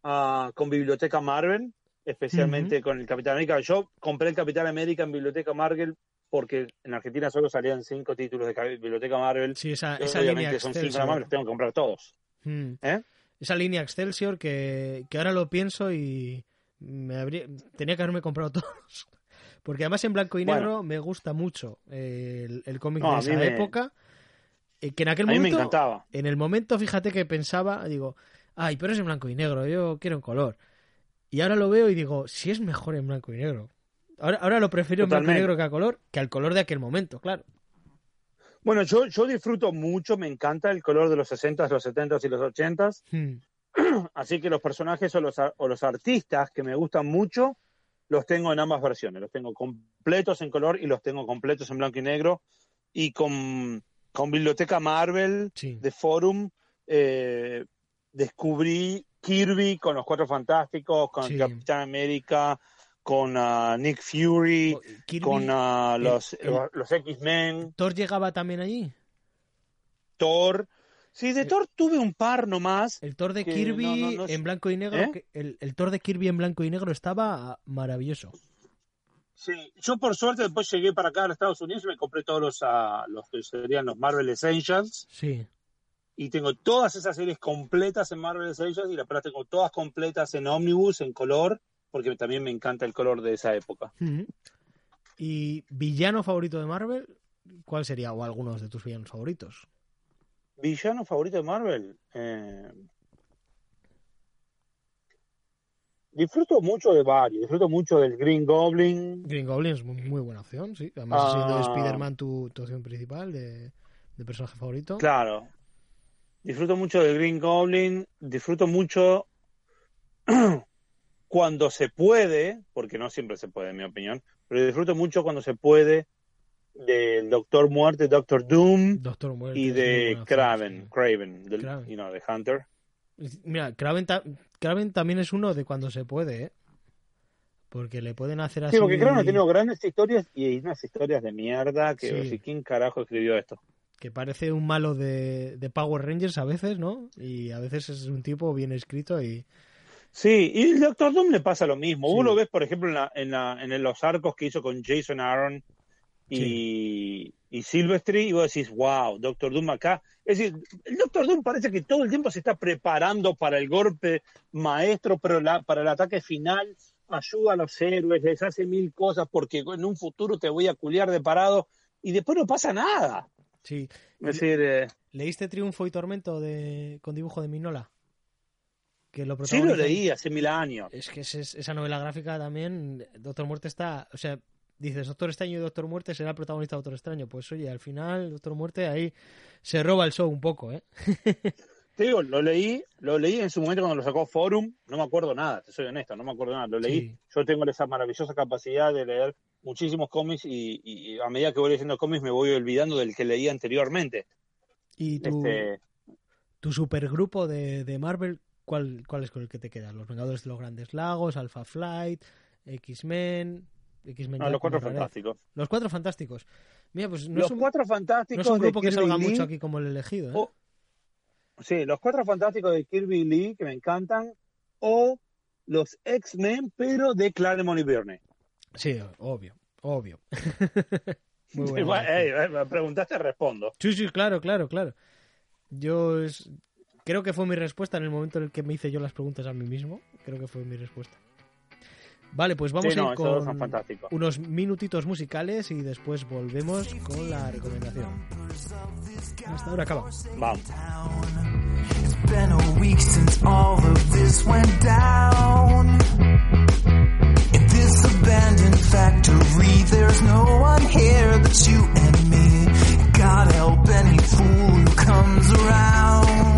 uh, con Biblioteca Marvel, especialmente con el Capitán América. Yo compré el Capitán América en Biblioteca Marvel porque en Argentina solo salían cinco títulos de Biblioteca Marvel. Sí, esa, esa línea son cinco más, los tengo que comprar todos. Hmm. ¿Eh? Esa línea Excelsior que, que, ahora lo pienso y me habría, tenía que haberme comprado todos. Porque además en blanco y negro me gusta mucho el, el cómic de esa época. Eh, que en aquel momento, me encantaba. En el momento, fíjate que pensaba, digo, ay, pero es en blanco y negro, yo quiero en color. Y ahora lo veo y digo, si es mejor en blanco y negro. Ahora, ahora lo prefiero en blanco y negro que a color, que al color de aquel momento, claro. Bueno, yo, yo disfruto mucho, me encanta el color de los 60s, los 70s y los 80s. Hmm. Así que los personajes o los, o los artistas que me gustan mucho los tengo en ambas versiones. Los tengo completos en color y los tengo completos en blanco y negro. Y con, con Biblioteca Marvel de Forum eh, descubrí Kirby con los Cuatro Fantásticos, con Capitán América, con uh, Nick Fury, oh, con uh, los, los X-Men. ¿Thor llegaba también allí? Thor. Sí, de Thor tuve un par nomás. El Thor de Kirby en blanco y negro, ¿Eh? el, el Thor de Kirby en blanco y negro estaba maravilloso. Sí, yo por suerte después llegué para acá a los Estados Unidos y me compré todos los, uh, los que serían los Marvel Essentials. Sí. Y tengo todas esas series completas en Marvel Essentials y las tengo todas completas en Omnibus, en color, porque también me encanta el color de esa época. ¿Y villano favorito de Marvel? ¿Cuál sería? O algunos de tus villanos favoritos. Villano favorito de Marvel. Eh, disfruto mucho de varios. Disfruto mucho del Green Goblin. Green Goblin es muy, muy buena opción, sí. Además, siendo ah. Spider-Man tu, opción principal de, personaje favorito. Claro. Disfruto mucho del Green Goblin. Disfruto mucho cuando se puede, porque no siempre se puede, en mi opinión, pero disfruto mucho cuando se puede del Doctor Muerte, Doctor Doom y de Kraven, Kraven, del, You know, de Hunter. Mira, Kraven, Kraven, también es uno de cuando se puede, ¿eh? Porque le pueden hacer así. Sí, porque Kraven ha tenido grandes historias y unas historias de mierda que sí. ¿quién carajo escribió esto? Que parece un malo de, de Power Rangers a veces, ¿no? Y a veces es un tipo bien escrito y, Sí, y el Doctor Doom le pasa lo mismo. Vos lo ves, por ejemplo, en, la, en, la, en los arcos que hizo con Jason Aaron y, y Silvestri, y vos decís, wow, Doctor Doom acá. Es decir, el Doctor Doom parece que todo el tiempo se está preparando para el golpe maestro, pero la, para el ataque final ayuda a los héroes, les hace mil cosas porque en un futuro te voy a culiar de parado y después no pasa nada. Sí. Es decir, eh, ¿Leíste Triunfo y Tormento de, con dibujo de Minola? sí lo leí hace mil años. Es que esa novela gráfica también, Doctor Muerte está, o sea, dices Doctor Extraño y Doctor Muerte será el protagonista de Doctor Extraño. Pues oye, al final Doctor Muerte ahí se roba el show un poco, ¿eh? Te digo, lo leí, lo leí en su momento cuando lo sacó Forum, no me acuerdo nada, te soy honesto, no me acuerdo nada, lo leí. Yo tengo esa maravillosa capacidad de leer muchísimos cómics y, a medida que voy leyendo cómics me voy olvidando del que leí anteriormente. ¿Y tu, este... tu supergrupo de, de Marvel ¿Cuál, ¿Cuál es con el que te quedan? ¿Los Vengadores de los Grandes Lagos, Alpha Flight, X-Men? X-Men los cuatro fantásticos. Los cuatro fantásticos. Mira, pues no los es un, cuatro fantásticos. No es un grupo que salga mucho aquí como el elegido. ¿eh? sí, los cuatro fantásticos de Kirby Lee, que me encantan. O los X-Men, pero de Claremont y Byrne. Sí, obvio, obvio. Muy bueno. me preguntaste, respondo. Sí, sí, claro, claro, claro. Yo es, Creo que fue mi respuesta en el momento en el que me hice yo las preguntas a mí mismo. Creo que fue mi respuesta. Vale, pues vamos a ir con unos minutitos musicales y después volvemos con la recomendación. Hasta ahora acaba. Vamos. abandoned factory. There's no one here but you and me. God help any fool who comes around.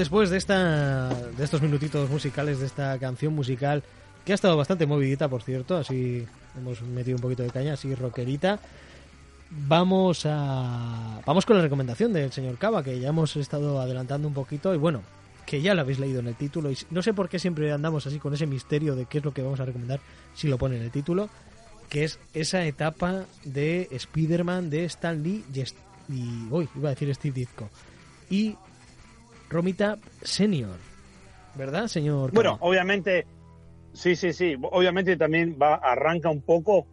Después de esta de estos minutitos musicales de esta canción musical que ha estado bastante movidita, por cierto, así hemos metido un poquito de caña, así rockerita. Vamos a vamos con la recomendación del señor Cava que ya hemos estado adelantando un poquito y bueno, que ya lo habéis leído en el título y no sé por qué siempre andamos así con ese misterio de qué es lo que vamos a recomendar si lo pone en el título, que es esa etapa de Spider-Man de Stan Lee y, y uy, iba a decir Steve Ditko. Y Romita Senior, ¿verdad, señor? Bueno, obviamente, sí, sí, sí, obviamente también va, arranca un poco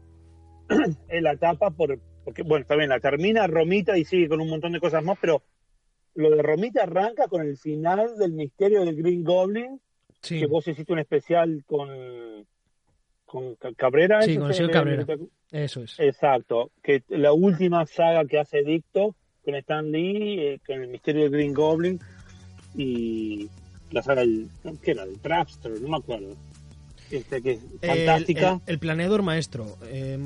en la etapa, por, porque, bueno, también la termina Romita y sigue con un montón de cosas más, pero lo de Romita arranca con el final del misterio del Green Goblin, que vos hiciste un especial con, con Cabrera. Sí, con el señor Cabrera. Eso es. Exacto, que la última saga que hace Dicto con Stan Lee, eh, con el misterio del Green Goblin, y la saga del, ¿qué era? El Trapster, no me acuerdo. Este, que es fantástica. El, planeador maestro. Eh,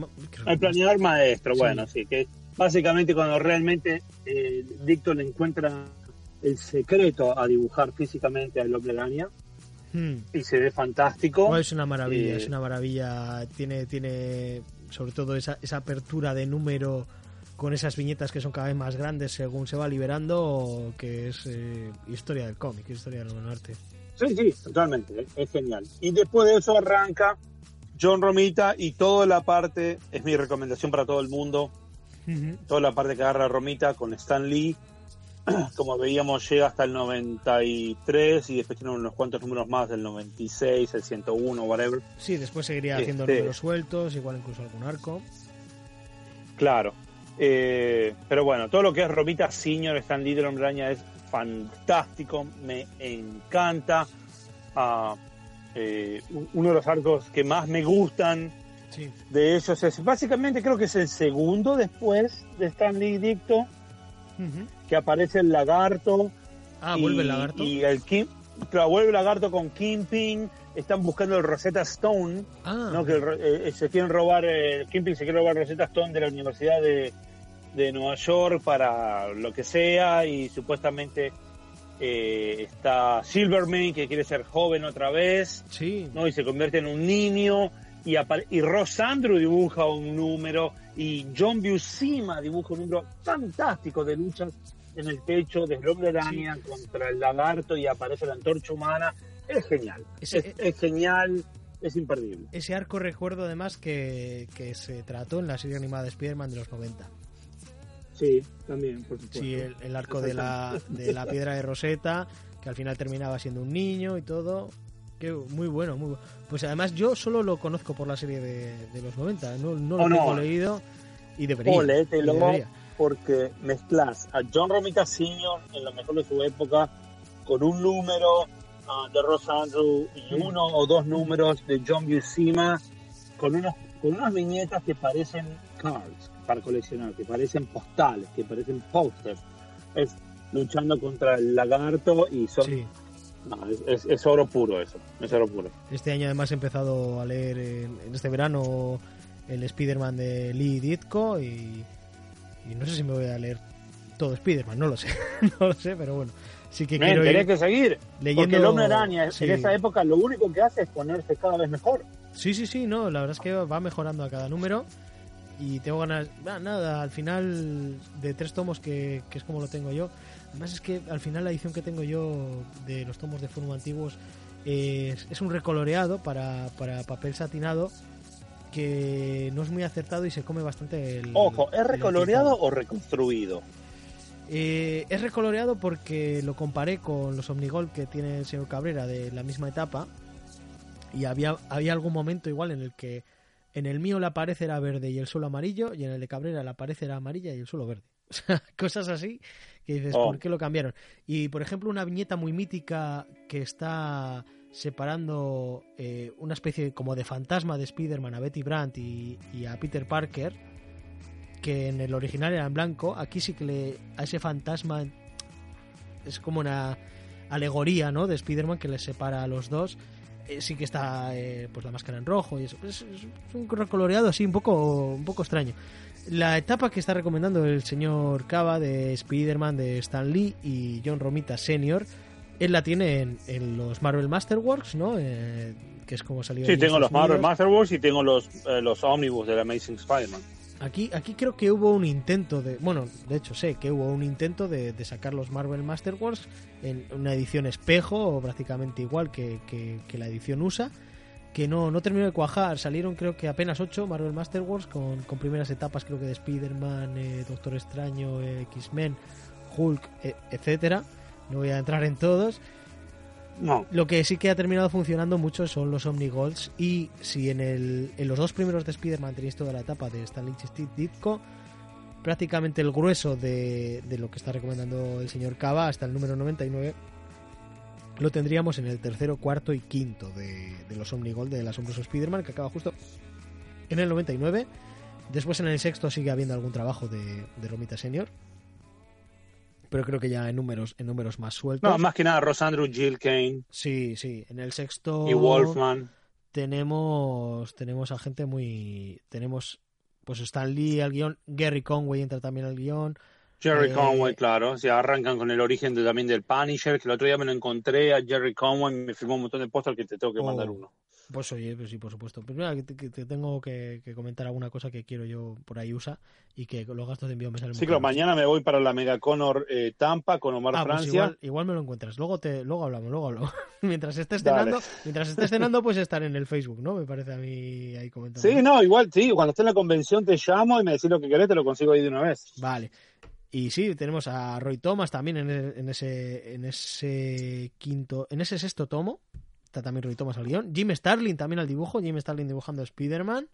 el planeador maestro, bueno, sí, que básicamente cuando realmente eh, Dicto le encuentra el secreto a dibujar físicamente al hombre araña hmm. y se ve fantástico. es una maravilla, es eh, una maravilla. Tiene, tiene sobre todo esa, esa apertura de número con esas viñetas que son cada vez más grandes según se va liberando, que es eh, historia del cómic, historia del arte. Sí, sí, totalmente, es genial. Y después de eso arranca John Romita y toda la parte, es mi recomendación para todo el mundo, toda la parte que agarra Romita con Stan Lee, como veíamos llega hasta el 93 y después tiene unos cuantos números más del 96, el 101, whatever. Sí, después seguiría haciendo este números sueltos, igual incluso algún arco. Claro, eh, pero bueno, todo lo que es Romita Senior, Stan Lee Hombre Araña es fantástico, me encanta. Ah, eh, uno de los arcos que más me gustan de ellos es básicamente creo que es el segundo después de Stan Lee Dicto que aparece el lagarto ah vuelve el lagarto y el Kim claro, vuelve el lagarto con Kingpin están buscando el Rosetta Stone ah. ¿no? que eh, se quieren robar el Kingpin se quiere robar el Rosetta Stone de la Universidad de de Nueva York para lo que sea y supuestamente eh, está Silverman que quiere ser joven otra vez sí. ¿no? y se convierte en un niño y, y Ross Andrew dibuja un número y John Buscema dibuja un número fantástico de luchas en el techo de hombre araña contra el lagarto y aparece la antorcha humana. Es genial. Es, es, genial es imperdible. ese arco recuerdo además que, que se trató en la serie animada de Spider-Man de los 90 Sí, también, por supuesto. Sí, el, arco de la, de la piedra de Rosetta, que al final terminaba siendo un niño y todo. Que muy bueno, muy bueno. Pues además yo solo lo conozco por la serie de, los 90, no, no lo oh, tengo leído y debería. O léetelo porque mezclas a John Romita Sr. en lo mejor de su época con un número ah, de Ross Andrew y uno o dos números de John Buscema con, unos, con unas viñetas que parecen cards para coleccionar, que parecen postales, que parecen posters. Es luchando contra el lagarto y son... es, oro puro eso, es oro puro. Este año además he empezado a leer en, este verano el Spider-Man de Lee Ditko y, no sé si me voy a leer todo Spider-Man, no lo sé, no lo sé, pero bueno, sí que quiero ir que seguir, leyendo... porque el Hombre Araña en esa época lo único que hace es ponerse cada vez mejor. Sí, sí, sí, no, la verdad es que va mejorando a cada número y tengo ganas, nada, al final de tres tomos que, es como lo tengo yo. Además es que al final la edición que tengo yo de los tomos de Fórmula antiguos es, es, un recoloreado para, para papel satinado que no es muy acertado y se come bastante el... Ojo, ¿es recoloreado o reconstruido? Eh, es recoloreado porque lo comparé con los Omnigol que tiene el señor Cabrera de la misma etapa y había, había algún momento igual en el que en el mío la pared era verde y el suelo amarillo, y en el de Cabrera la pared era amarilla y el suelo verde. O sea, cosas así que dices, ¿por oh. qué lo cambiaron? Y por ejemplo, una viñeta muy mítica que está separando eh, una especie como de fantasma de Spider-Man a Betty Brandt y, a Peter Parker, que en el original era en blanco, aquí sí que le, a ese fantasma es como una alegoría ¿no? de Spider-Man que le separa a los dos sí que está eh, pues la máscara en rojo y eso. Es, un recoloreado así un poco, un poco extraño. La etapa que está recomendando el señor Cava de Spider-Man de Stan Lee y John Romita Sr., él la tiene en, los Marvel Masterworks, ¿no? Eh, que es como salió. Sí, tengo los Marvel Masterworks y tengo los, eh, los Omnibus del Amazing Spider-Man. Aquí, aquí creo que hubo un intento de. Bueno, de hecho sé que hubo un intento de, sacar los Marvel Masterworks en una edición espejo, o prácticamente igual que, la edición USA que no, no terminó de cuajar. Salieron creo que apenas 8 Marvel Master Wars con, con primeras etapas creo que de Spider-Man, eh, Doctor Extraño, eh, X-Men, Hulk, e, etcétera. No voy a entrar en todos. No. Lo que sí que ha terminado funcionando mucho son los Omnigolds y si en, el, en los dos primeros de Spider-Man tenéis toda la etapa de Stanley Steve Ditko, prácticamente el grueso de, de lo que está recomendando el señor Cava hasta el número 99 lo tendríamos en el tercero, cuarto y quinto de, los Omnigold de las Asombroso Spider-Man, que acaba justo en el 99. Después en el sexto sigue habiendo algún trabajo de, Romita Senior. Pero creo que ya en números, en números más sueltos. No, más que nada Rosandro, Jill Kane. Sí, sí. En el sexto. Y Wolfman. Tenemos, tenemos a gente muy. Tenemos. Pues Stan Lee al guion. Gary Conway entra también al guion. Jerry eh, Conway, claro. Se arrancan con el origen de, también del Punisher, que el otro día me lo encontré a Jerry Conway, me firmó un montón de al que te tengo que mandar oh, uno. Pues oye, pues sí, por supuesto. Pues mira, que te, tengo que, comentar alguna cosa que quiero yo por ahí usa y que los gastos de envío me salen Sí, claro, mañana me voy para la Mega Conor eh, Tampa con Omar ah, pues Francia. igual, me lo encuentras. Luego te luego hablamos, luego hablamos. mientras estés cenando, mientras estés cenando, pues estar en el Facebook, ¿no? Me parece a mí ahí comentando. Sí, no, igual, sí, cuando esté en la convención te llamo y me decís lo que querés, te lo consigo ahí de una vez. Vale. Y sí, tenemos a Roy Thomas también en, ese, en ese quinto, en ese sexto tomo. Está también Roy Thomas al guion. Jim Starlin también al dibujo. Jim Starlin dibujando a Spider-Man.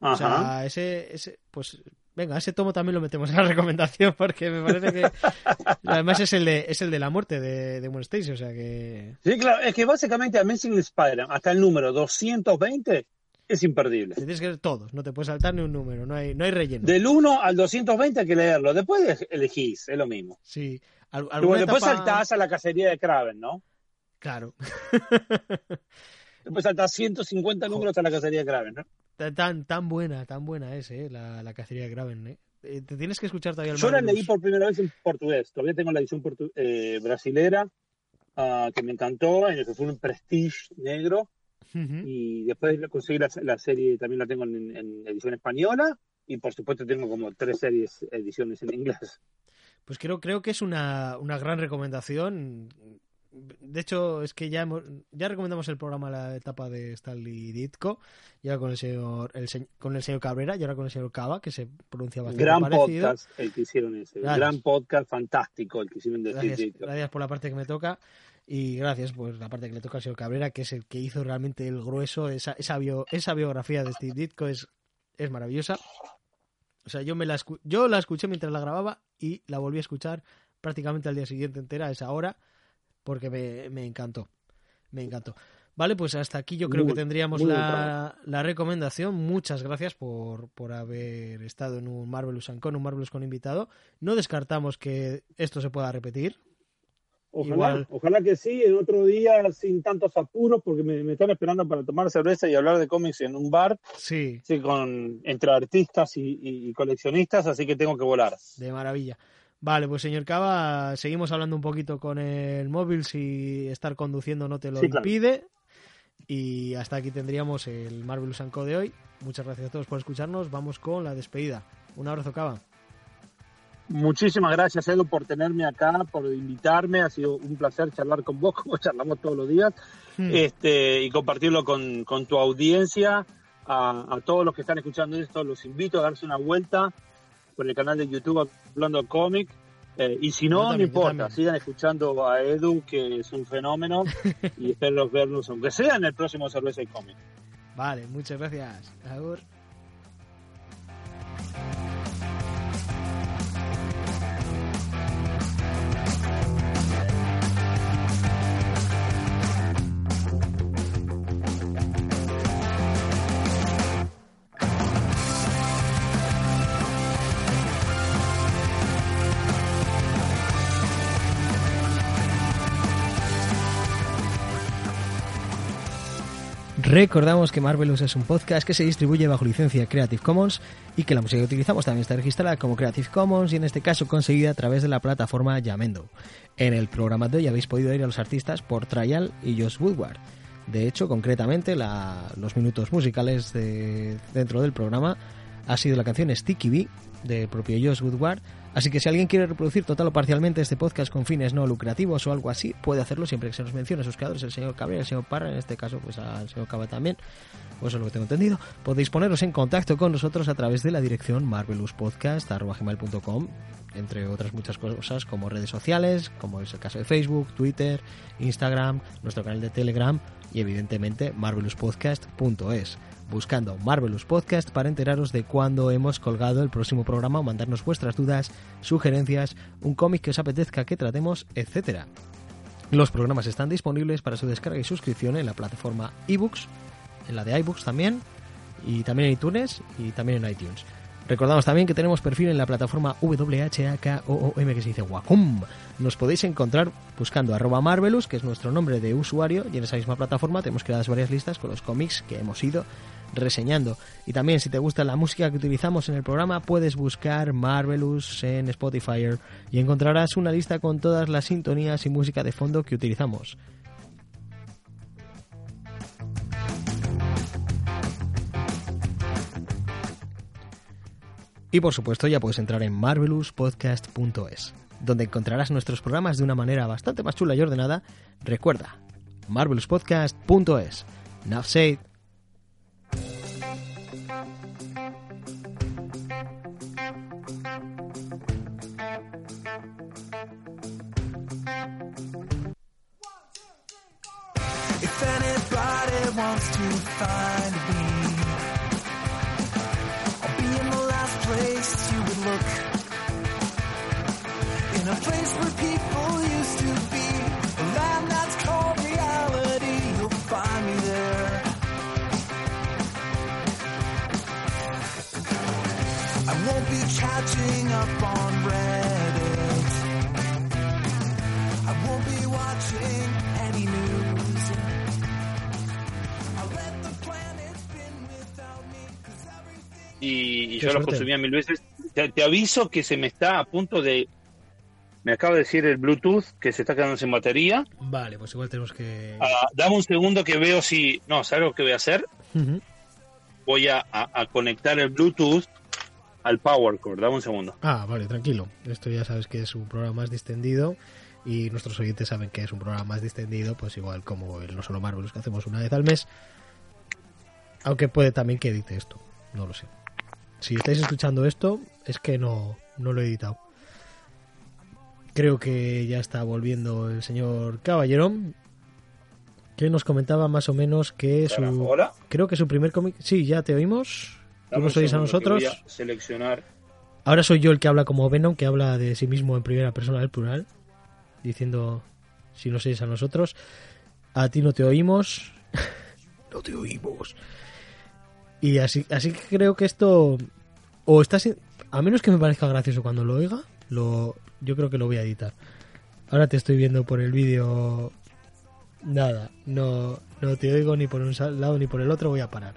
O sea, ese, ese, pues venga, ese tomo también lo metemos en la recomendación porque me parece que además es el de, es el de la muerte de, de Stacy, o sea que... Sí, claro, es que básicamente Amazing Spider-Man hasta el número 220 es imperdible. tienes que ver todos, no te puedes saltar ni un número, no hay, no hay relleno. Del 1 al 220 hay que leerlo, después elegís, es lo mismo. Sí. después saltás a la cacería de Kraven, ¿no? Claro. después saltás 150 números a la cacería de Kraven, ¿no? Tan, tan buena, tan buena es, ¿eh? La, la cacería de Kraven, ¿eh? ¿eh? Te tienes que escuchar todavía el Yo la leí por primera vez en portugués, todavía tengo la edición eh, brasilera, uh, que me encantó, en el que fue un prestige negro y después conseguí la, la, serie, también la tengo en, edición española y por supuesto tengo como tres series, ediciones en inglés. Pues creo, creo que es una, una gran recomendación. De hecho, es que ya ya recomendamos el programa la etapa de Stanley Ditko, ya con el señor el, con el señor Cabrera y ahora con el señor Cava, que se pronuncia bastante Gran podcast el que hicieron ese. Gran podcast fantástico el que hicieron de gracias, Gracias por la parte que me toca. Y gracias, pues la parte que le toca al señor Cabrera, que es el que hizo realmente el grueso, esa, esa, esa biografía de Steve Ditko es, es maravillosa. O sea, yo, me la, yo la escuché mientras la grababa y la volví a escuchar prácticamente al día siguiente entera, a esa hora, porque me, me encantó. Me encantó. Vale, pues hasta aquí yo creo que tendríamos la, la, recomendación. Muchas gracias por, por haber estado en un Marvelous Con, un Marvelous con invitado. No descartamos que esto se pueda repetir. Ojalá, ojalá que sí, en otro día sin tantos apuros, porque me, están esperando para tomar cerveza y hablar de cómics en un bar. Sí. Sí, con, entre artistas y, coleccionistas, así que tengo que volar. De maravilla. Vale, pues señor Cava, seguimos hablando un poquito con el móvil, si estar conduciendo no te lo impide. Y hasta aquí tendríamos el Marvel Co de hoy. Muchas gracias a todos por escucharnos. Vamos con la despedida. Un abrazo, Cava. Muchísimas gracias, Edu, por tenerme acá, por invitarme. Ha sido un placer charlar con vos, como charlamos todos los días, hmm. este, y compartirlo con, tu audiencia. A, todos los que están escuchando esto, los invito a darse una vuelta por el canal de YouTube Hablando Cómic. Eh, y si no, no importa, sigan escuchando a Edu, que es un fenómeno, y espero verlos, aunque sea en el próximo Cerveza y Cómic. Vale, muchas gracias. Recordamos que Marvelous es un podcast que se distribuye bajo licencia Creative Commons y que la música que utilizamos también está registrada como Creative Commons y en este caso conseguida a través de la plataforma Yamendo. En el programa de hoy habéis podido ir a los artistas por Trial y Josh Woodward. De hecho, concretamente, los minutos musicales dentro del programa ha sido la canción Sticky Bee del propio Josh Woodward Así que si alguien quiere reproducir total o parcialmente este podcast con fines no lucrativos o algo así, puede hacerlo siempre que se nos mencione a sus creadores, el señor Cabrera, el señor Parra, en este caso pues al señor Caba también, pues eso es lo que tengo entendido. Podéis poneros en contacto con nosotros a través de la dirección marvelouspodcast.com entre otras muchas cosas como redes sociales, como es el caso de Facebook, Twitter, Instagram, nuestro canal de Telegram y evidentemente marvelouspodcast.es buscando Marvelous Podcast para enteraros de cuándo hemos colgado el próximo programa o mandarnos vuestras dudas, sugerencias, un cómic que os apetezca que tratemos, etc. Los programas están disponibles para su descarga y suscripción en la plataforma ebooks, en la de iBooks también, y también en iTunes y también en iTunes. Recordamos también que tenemos perfil en la plataforma WHAKOOM que se dice Wacom. Nos podéis encontrar buscando arroba Marvelous, que es nuestro nombre de usuario, y en esa misma plataforma tenemos creadas varias listas con los cómics que hemos ido reseñando. Y también si te gusta la música que utilizamos en el programa, puedes buscar Marvelous en Spotify y encontrarás una lista con todas las sintonías y música de fondo que utilizamos. Y por supuesto ya puedes entrar en marvelouspodcast.es, donde encontrarás nuestros programas de una manera bastante más chula y ordenada. Recuerda, marvelouspodcast.es. Now wants to find me. I'll be in the last place you would look. In a place where people used to be. A land that's called reality. You'll find me there. I won't be catching up on Reddit. I won't be watching any news. Y, yo lo consumía mil veces. Te, aviso que se me está a punto de... Me acaba de decir el Bluetooth que se está quedando sin batería. Vale, pues igual tenemos que... Ah, dame un segundo que veo si... No, ¿sabes lo que voy a hacer? Voy a, conectar el Bluetooth al Power Cord. Dame un segundo. Ah, vale, tranquilo. Esto ya sabes que es un programa más distendido y nuestros oyentes saben que es un programa más distendido, pues igual como el No Solo Marvelous que hacemos una vez al mes. Aunque puede también que edite esto, no lo sé. Si estáis escuchando esto, es que no, no lo he editado. Creo que ya está volviendo el señor Caballero, que nos comentaba más o menos que su... Creo que su primer cómic... Sí, ya te oímos. Tú nos oís a nosotros. seleccionar. Ahora soy yo el que habla como Venom, que habla de sí mismo en primera persona del plural, diciendo si nos oís a nosotros. A ti no te oímos. no te oímos. Y así, así que creo que esto. O está A menos que me parezca gracioso cuando lo oiga, lo, yo creo que lo voy a editar. Ahora te estoy viendo por el vídeo. Nada, no, no te oigo ni por un lado ni por el otro, voy a parar.